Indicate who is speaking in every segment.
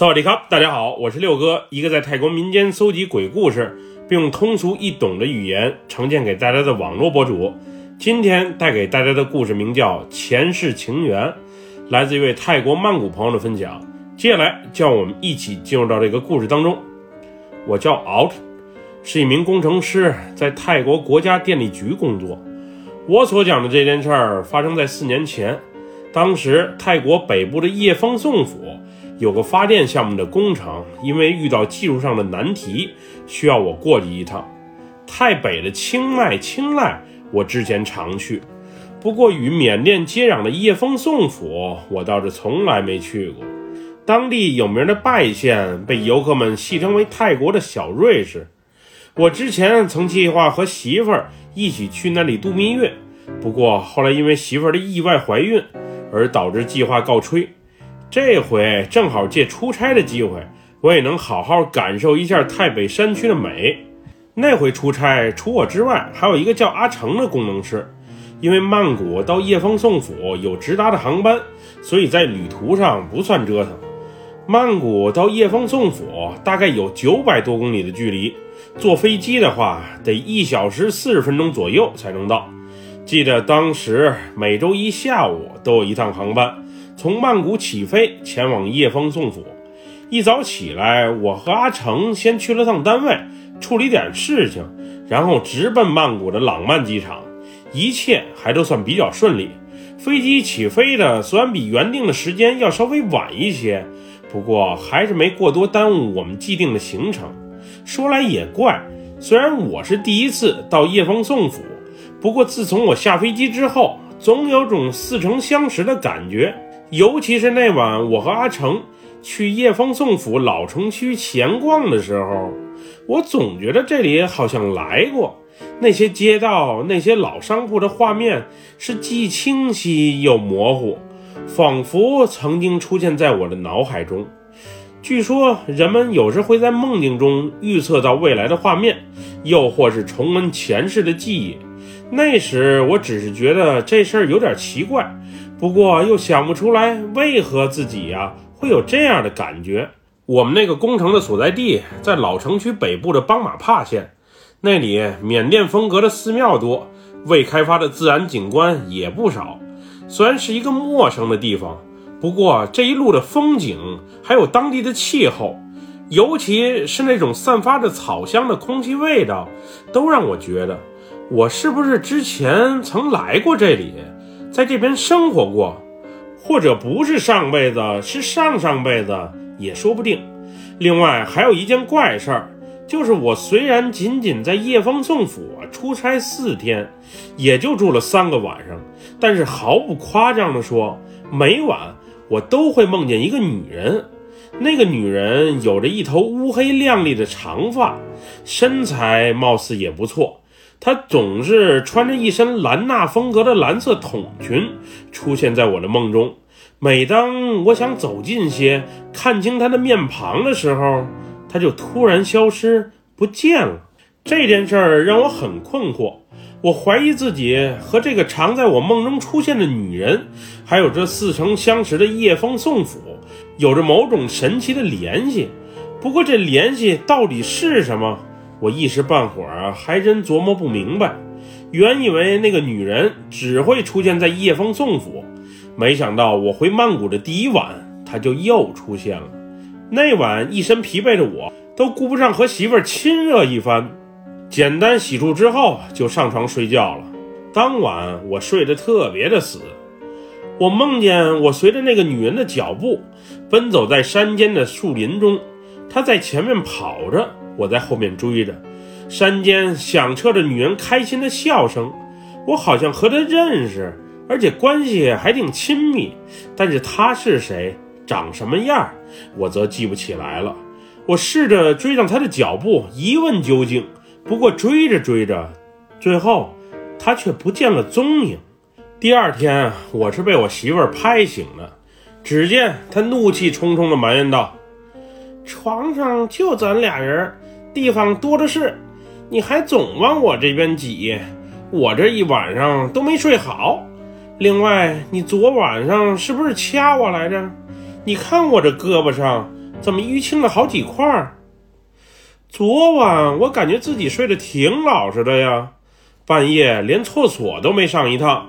Speaker 1: 萨瓦迪卡，大家好，我是六哥，一个在泰国民间搜集鬼故事，并用通俗易懂的语言呈现给大家的网络博主。今天带给大家的故事名叫《前世情缘》，来自一位泰国曼谷朋友的分享。接下来，就让我们一起进入到这个故事当中。我叫 Out，是一名工程师，在泰国国家电力局工作。我所讲的这件事儿发生在四年前，当时泰国北部的叶峰宋府。有个发电项目的工程，因为遇到技术上的难题，需要我过去一趟。太北的清迈、清迈，我之前常去，不过与缅甸接壤的叶峰宋府，我倒是从来没去过。当地有名的拜县，被游客们戏称为泰国的小瑞士。我之前曾计划和媳妇儿一起去那里度蜜月，不过后来因为媳妇儿的意外怀孕，而导致计划告吹。这回正好借出差的机会，我也能好好感受一下太北山区的美。那回出差，除我之外，还有一个叫阿成的工程师。因为曼谷到叶峰宋府有直达的航班，所以在旅途上不算折腾。曼谷到叶峰宋府大概有九百多公里的距离，坐飞机的话得一小时四十分钟左右才能到。记得当时每周一下午都有一趟航班。从曼谷起飞，前往叶峰宋府。一早起来，我和阿成先去了趟单位，处理点事情，然后直奔曼谷的朗曼机场。一切还都算比较顺利。飞机起飞的虽然比原定的时间要稍微晚一些，不过还是没过多耽误我们既定的行程。说来也怪，虽然我是第一次到叶峰宋府，不过自从我下飞机之后，总有种似曾相识的感觉。尤其是那晚，我和阿成去叶峰宋府老城区闲逛的时候，我总觉得这里好像来过。那些街道、那些老商铺的画面是既清晰又模糊，仿佛曾经出现在我的脑海中。据说人们有时会在梦境中预测到未来的画面，又或是重温前世的记忆。那时我只是觉得这事儿有点奇怪。不过又想不出来为何自己呀会有这样的感觉。我们那个工程的所在地在老城区北部的邦马帕县，那里缅甸风格的寺庙多，未开发的自然景观也不少。虽然是一个陌生的地方，不过这一路的风景还有当地的气候，尤其是那种散发着草香的空气味道，都让我觉得我是不是之前曾来过这里。在这边生活过，或者不是上辈子，是上上辈子也说不定。另外还有一件怪事儿，就是我虽然仅仅在叶风宋府出差四天，也就住了三个晚上，但是毫不夸张地说，每晚我都会梦见一个女人。那个女人有着一头乌黑亮丽的长发，身材貌似也不错。她总是穿着一身兰纳风格的蓝色筒裙出现在我的梦中。每当我想走近些看清她的面庞的时候，她就突然消失不见了。这件事儿让我很困惑。我怀疑自己和这个常在我梦中出现的女人，还有这似曾相识的叶枫宋府，有着某种神奇的联系。不过这联系到底是什么？我一时半会儿还真琢磨不明白，原以为那个女人只会出现在叶枫宋府，没想到我回曼谷的第一晚，她就又出现了。那晚一身疲惫的我，都顾不上和媳妇儿亲热一番，简单洗漱之后就上床睡觉了。当晚我睡得特别的死，我梦见我随着那个女人的脚步，奔走在山间的树林中，她在前面跑着。我在后面追着，山间响彻着女人开心的笑声。我好像和她认识，而且关系还挺亲密。但是她是谁，长什么样，我则记不起来了。我试着追上她的脚步，一问究竟。不过追着追着，最后她却不见了踪影。第二天，我是被我媳妇儿拍醒的。只见她怒气冲冲地埋怨道：“床上就咱俩人。”地方多的是，你还总往我这边挤，我这一晚上都没睡好。另外，你昨晚上是不是掐我来着？你看我这胳膊上怎么淤青了好几块？昨晚我感觉自己睡得挺老实的呀，半夜连厕所都没上一趟。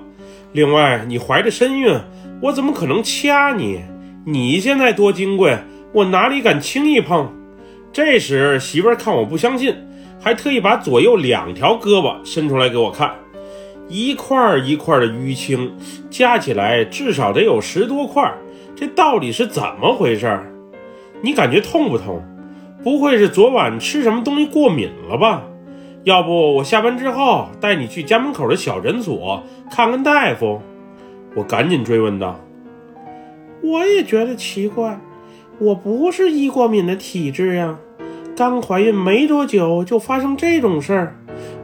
Speaker 1: 另外，你怀着身孕，我怎么可能掐你？你现在多金贵，我哪里敢轻易碰？这时，媳妇儿看我不相信，还特意把左右两条胳膊伸出来给我看，一块一块的淤青，加起来至少得有十多块。这到底是怎么回事？你感觉痛不痛？不会是昨晚吃什么东西过敏了吧？要不我下班之后带你去家门口的小诊所看看大夫。我赶紧追问道：“
Speaker 2: 我也觉得奇怪，我不是易过敏的体质呀，刚怀孕没多久就发生这种事儿，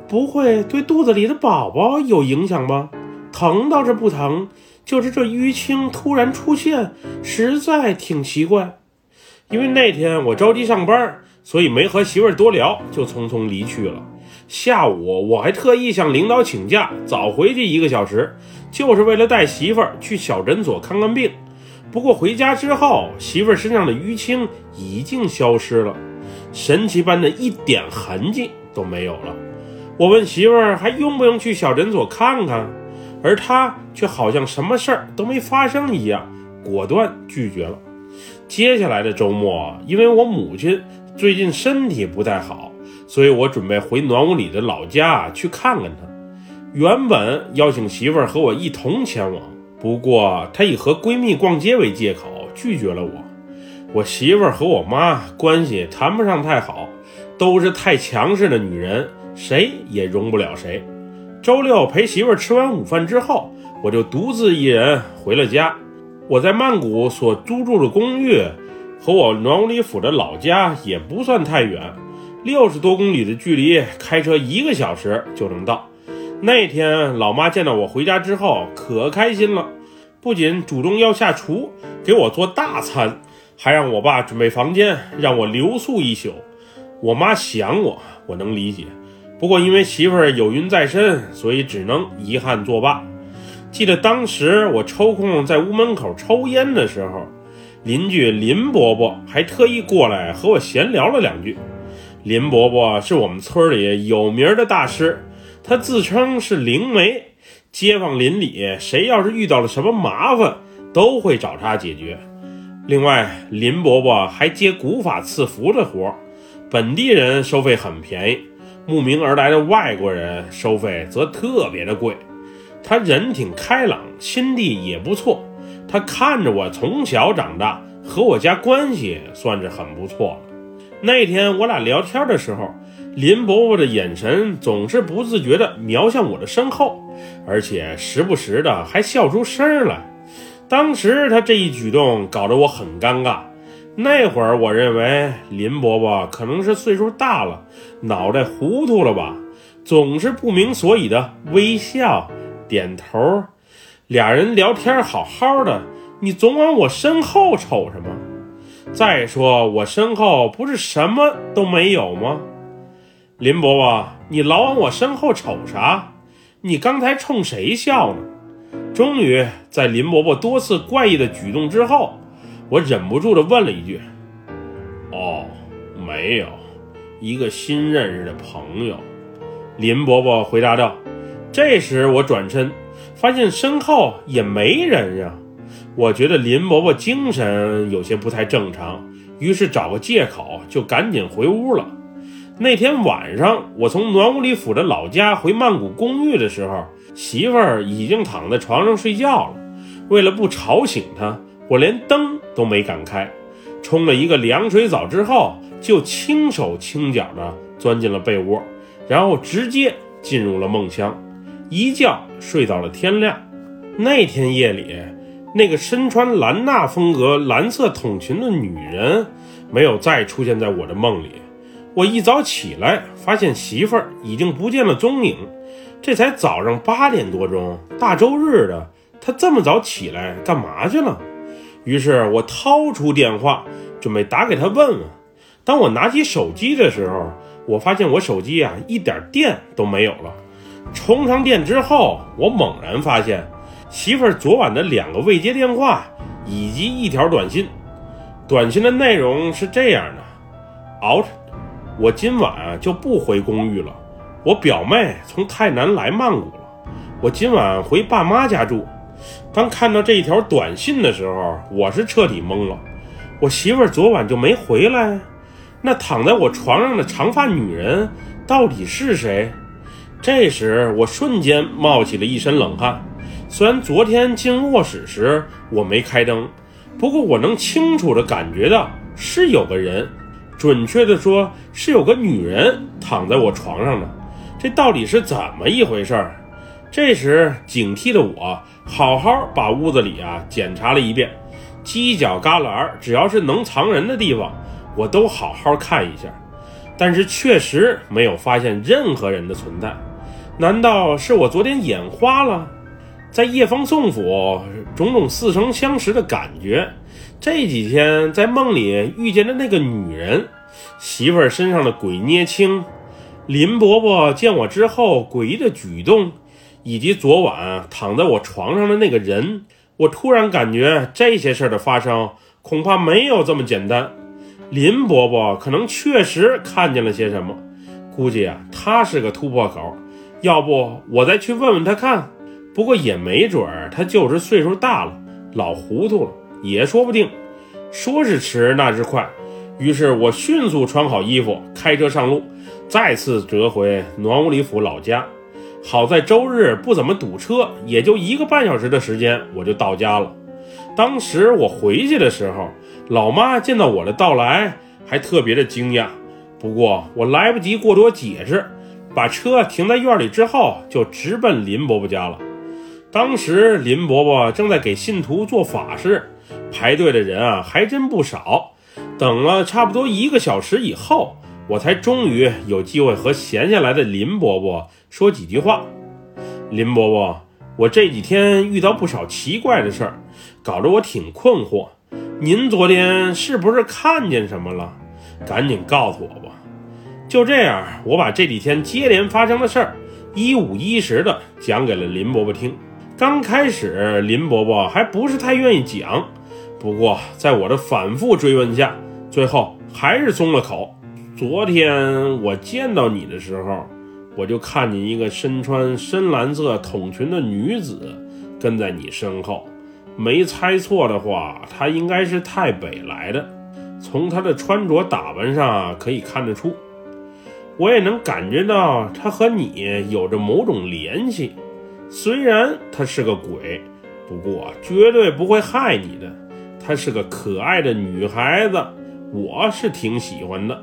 Speaker 2: 不会对肚子里的宝宝有影响吧？疼倒是不疼，就是这淤青突然出现，实在挺奇怪。”
Speaker 1: 因为那天我着急上班，所以没和媳妇儿多聊，就匆匆离去了。下午我还特意向领导请假，早回去一个小时，就是为了带媳妇儿去小诊所看看病。不过回家之后，媳妇身上的淤青已经消失了，神奇般的一点痕迹都没有了。我问媳妇儿还用不用去小诊所看看，而她却好像什么事儿都没发生一样，果断拒绝了。接下来的周末，因为我母亲最近身体不太好，所以我准备回暖屋里的老家去看看她。原本邀请媳妇儿和我一同前往，不过她以和闺蜜逛街为借口拒绝了我。我媳妇儿和我妈关系谈不上太好，都是太强势的女人，谁也容不了谁。周六陪媳妇儿吃完午饭之后，我就独自一人回了家。我在曼谷所租住的公寓，和我暖里府的老家也不算太远，六十多公里的距离，开车一个小时就能到。那天老妈见到我回家之后，可开心了，不仅主动要下厨给我做大餐，还让我爸准备房间让我留宿一宿。我妈想我，我能理解，不过因为媳妇儿有孕在身，所以只能遗憾作罢。记得当时我抽空在屋门口抽烟的时候，邻居林伯伯还特意过来和我闲聊了两句。林伯伯是我们村里有名的大师，他自称是灵媒，街坊邻里谁要是遇到了什么麻烦，都会找他解决。另外，林伯伯还接古法赐福的活儿，本地人收费很便宜，慕名而来的外国人收费则特别的贵。他人挺开朗，心地也不错。他看着我从小长大，和我家关系算是很不错了。那天我俩聊天的时候，林伯伯的眼神总是不自觉地瞄向我的身后，而且时不时的还笑出声来。当时他这一举动搞得我很尴尬。那会儿我认为林伯伯可能是岁数大了，脑袋糊涂了吧，总是不明所以的微笑。点头，俩人聊天好好的，你总往我身后瞅什么？再说我身后不是什么都没有吗？林伯伯，你老往我身后瞅啥？你刚才冲谁笑呢？终于在林伯伯多次怪异的举动之后，我忍不住的问了一句：“哦，没有，一个新认识的朋友。”林伯伯回答道。这时我转身，发现身后也没人呀。我觉得林伯伯精神有些不太正常，于是找个借口就赶紧回屋了。那天晚上，我从暖屋里府的老家回曼谷公寓的时候，媳妇儿已经躺在床上睡觉了。为了不吵醒她，我连灯都没敢开，冲了一个凉水澡之后，就轻手轻脚地钻进了被窝，然后直接进入了梦乡。一觉睡到了天亮。那天夜里，那个身穿兰纳风格蓝色筒裙的女人没有再出现在我的梦里。我一早起来，发现媳妇儿已经不见了踪影。这才早上八点多钟，大周日的，她这么早起来干嘛去了？于是我掏出电话，准备打给她问问。当我拿起手机的时候，我发现我手机啊一点电都没有了。充上电之后，我猛然发现，媳妇儿昨晚的两个未接电话以及一条短信。短信的内容是这样的：out，我今晚就不回公寓了。我表妹从泰南来曼谷了，我今晚回爸妈家住。当看到这一条短信的时候，我是彻底懵了。我媳妇儿昨晚就没回来，那躺在我床上的长发女人到底是谁？这时我瞬间冒起了一身冷汗。虽然昨天进卧室时我没开灯，不过我能清楚地感觉到是有个人，准确地说是有个女人躺在我床上呢。这到底是怎么一回事儿？这时警惕的我，好好把屋子里啊检查了一遍，犄角旮旯，只要是能藏人的地方，我都好好看一下。但是确实没有发现任何人的存在。难道是我昨天眼花了？在叶枫宋府，种种似曾相识的感觉。这几天在梦里遇见的那个女人，媳妇身上的鬼捏青，林伯伯见我之后诡异的举动，以及昨晚躺在我床上的那个人，我突然感觉这些事儿的发生恐怕没有这么简单。林伯伯可能确实看见了些什么，估计啊，他是个突破口。要不我再去问问他看。不过也没准儿，他就是岁数大了，老糊涂了，也说不定。说是迟，那是快。于是我迅速穿好衣服，开车上路，再次折回暖武里府老家。好在周日不怎么堵车，也就一个半小时的时间，我就到家了。当时我回去的时候，老妈见到我的到来，还特别的惊讶。不过我来不及过多解释，把车停在院里之后，就直奔林伯伯家了。当时林伯伯正在给信徒做法事，排队的人啊还真不少。等了差不多一个小时以后，我才终于有机会和闲下来的林伯伯说几句话。林伯伯，我这几天遇到不少奇怪的事儿，搞得我挺困惑。您昨天是不是看见什么了？赶紧告诉我吧。就这样，我把这几天接连发生的事儿一五一十的讲给了林伯伯听。刚开始，林伯伯还不是太愿意讲，不过在我的反复追问下，最后还是松了口。昨天我见到你的时候，我就看见一个身穿深蓝色筒裙的女子跟在你身后。没猜错的话，她应该是太北来的。从她的穿着打扮上可以看得出，我也能感觉到她和你有着某种联系。虽然她是个鬼，不过绝对不会害你的。她是个可爱的女孩子，我是挺喜欢的。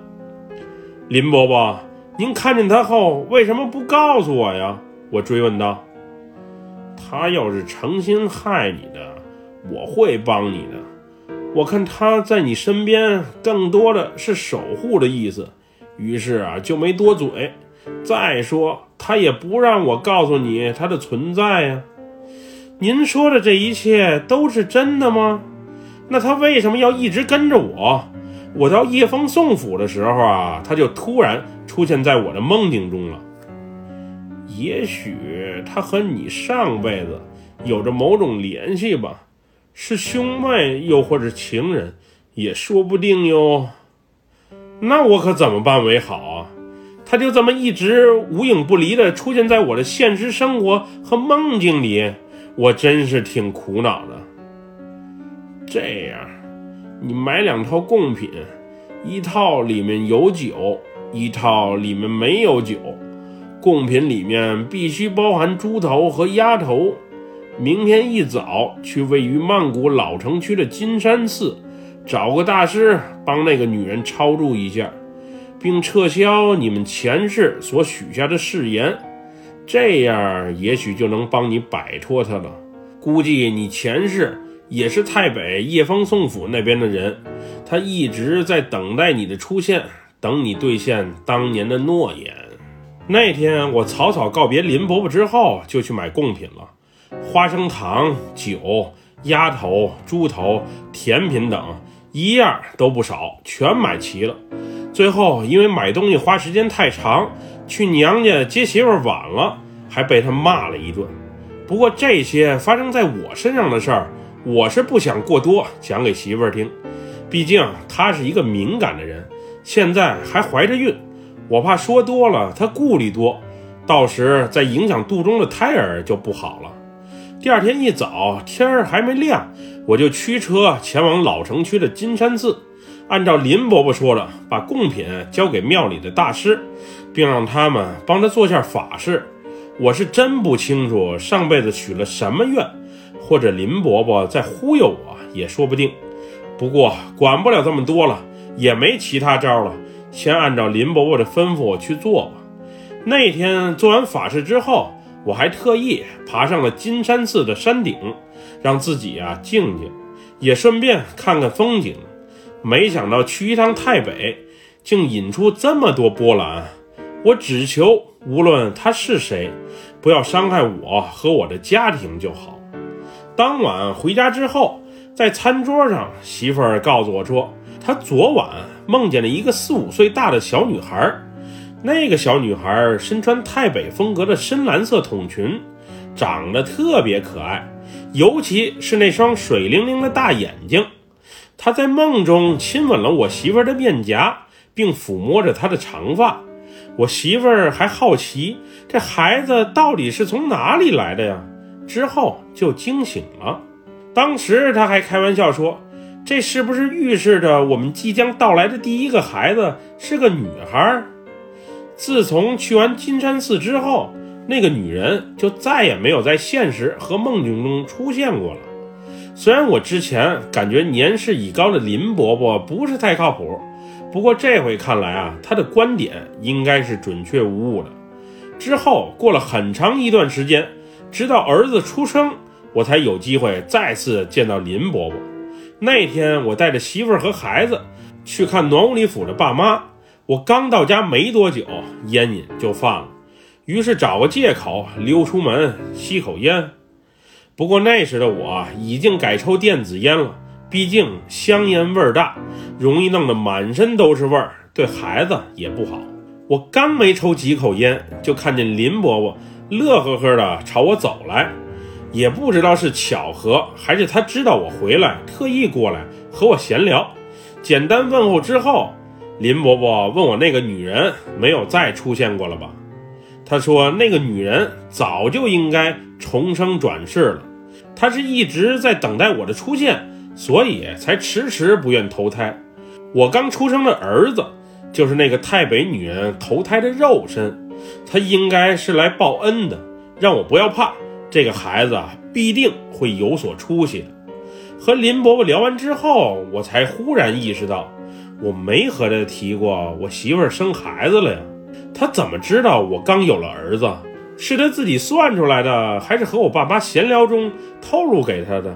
Speaker 1: 林伯伯，您看见她后为什么不告诉我呀？我追问道。她要是诚心害你的，我会帮你的。我看她在你身边更多的是守护的意思，于是啊就没多嘴。再说。他也不让我告诉你他的存在呀。您说的这一切都是真的吗？那他为什么要一直跟着我？我到叶枫宋府的时候啊，他就突然出现在我的梦境中了。也许他和你上辈子有着某种联系吧，是兄妹又或者情人，也说不定哟。那我可怎么办为好啊？他就这么一直无影不离的出现在我的现实生活和梦境里，我真是挺苦恼的。这样，你买两套贡品，一套里面有酒，一套里面没有酒。贡品里面必须包含猪头和鸭头。明天一早去位于曼谷老城区的金山寺，找个大师帮那个女人超度一下。并撤销你们前世所许下的誓言，这样也许就能帮你摆脱他了。估计你前世也是太北叶枫宋府那边的人，他一直在等待你的出现，等你兑现当年的诺言。那天我草草告别林伯伯之后，就去买贡品了，花生糖、酒、鸭头、猪头、甜品等，一样都不少，全买齐了。最后，因为买东西花时间太长，去娘家接媳妇晚了，还被他骂了一顿。不过这些发生在我身上的事儿，我是不想过多讲给媳妇儿听。毕竟她是一个敏感的人，现在还怀着孕，我怕说多了她顾虑多，到时再影响肚中的胎儿就不好了。第二天一早，天儿还没亮，我就驱车前往老城区的金山寺，按照林伯伯说的，把贡品交给庙里的大师，并让他们帮他做下法事。我是真不清楚上辈子许了什么愿，或者林伯伯在忽悠我也说不定。不过管不了这么多了，也没其他招了，先按照林伯伯的吩咐去做吧。那天做完法事之后。我还特意爬上了金山寺的山顶，让自己啊静静，也顺便看看风景。没想到去一趟太北，竟引出这么多波澜。我只求无论他是谁，不要伤害我和我的家庭就好。当晚回家之后，在餐桌上，媳妇儿告诉我说，她昨晚梦见了一个四五岁大的小女孩。那个小女孩身穿太北风格的深蓝色筒裙，长得特别可爱，尤其是那双水灵灵的大眼睛。他在梦中亲吻了我媳妇儿的面颊，并抚摸着她的长发。我媳妇儿还好奇这孩子到底是从哪里来的呀？之后就惊醒了。当时她还开玩笑说：“这是不是预示着我们即将到来的第一个孩子是个女孩？”自从去完金山寺之后，那个女人就再也没有在现实和梦境中出现过了。虽然我之前感觉年事已高的林伯伯不是太靠谱，不过这回看来啊，他的观点应该是准确无误的。之后过了很长一段时间，直到儿子出生，我才有机会再次见到林伯伯。那天我带着媳妇儿和孩子去看暖屋里府的爸妈。我刚到家没多久，烟瘾就犯了，于是找个借口溜出门吸口烟。不过那时的我已经改抽电子烟了，毕竟香烟味儿大，容易弄得满身都是味儿，对孩子也不好。我刚没抽几口烟，就看见林伯伯乐呵呵的朝我走来，也不知道是巧合还是他知道我回来，特意过来和我闲聊。简单问候之后。林伯伯问我：“那个女人没有再出现过了吧？”他说：“那个女人早就应该重生转世了，她是一直在等待我的出现，所以才迟迟不愿投胎。我刚出生的儿子就是那个太北女人投胎的肉身，她应该是来报恩的，让我不要怕，这个孩子啊必定会有所出息的。”和林伯伯聊完之后，我才忽然意识到。我没和他提过我媳妇生孩子了呀，他怎么知道我刚有了儿子？是他自己算出来的，还是和我爸妈闲聊中透露给他的？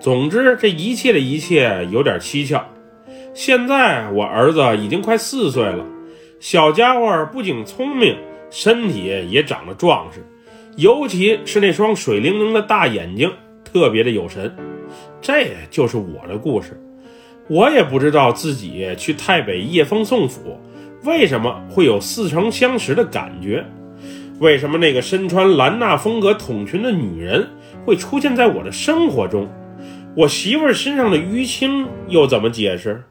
Speaker 1: 总之，这一切的一切有点蹊跷。现在我儿子已经快四岁了，小家伙不仅聪明，身体也长得壮实，尤其是那双水灵灵的大眼睛，特别的有神。这就是我的故事。我也不知道自己去太北夜风宋府，为什么会有似曾相识的感觉？为什么那个身穿兰纳风格筒裙的女人会出现在我的生活中？我媳妇儿身上的淤青又怎么解释？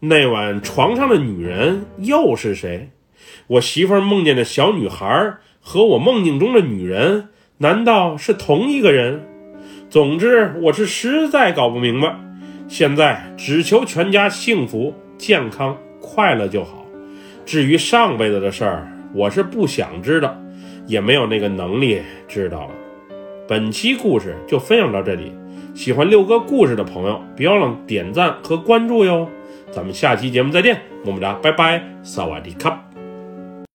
Speaker 1: 那晚床上的女人又是谁？我媳妇儿梦见的小女孩和我梦境中的女人难道是同一个人？总之，我是实在搞不明白。现在只求全家幸福、健康、快乐就好。至于上辈子的事儿，我是不想知道，也没有那个能力知道了。本期故事就分享到这里，喜欢六哥故事的朋友，别忘了点赞和关注哟。咱们下期节目再见，么么哒，拜拜，萨瓦迪卡。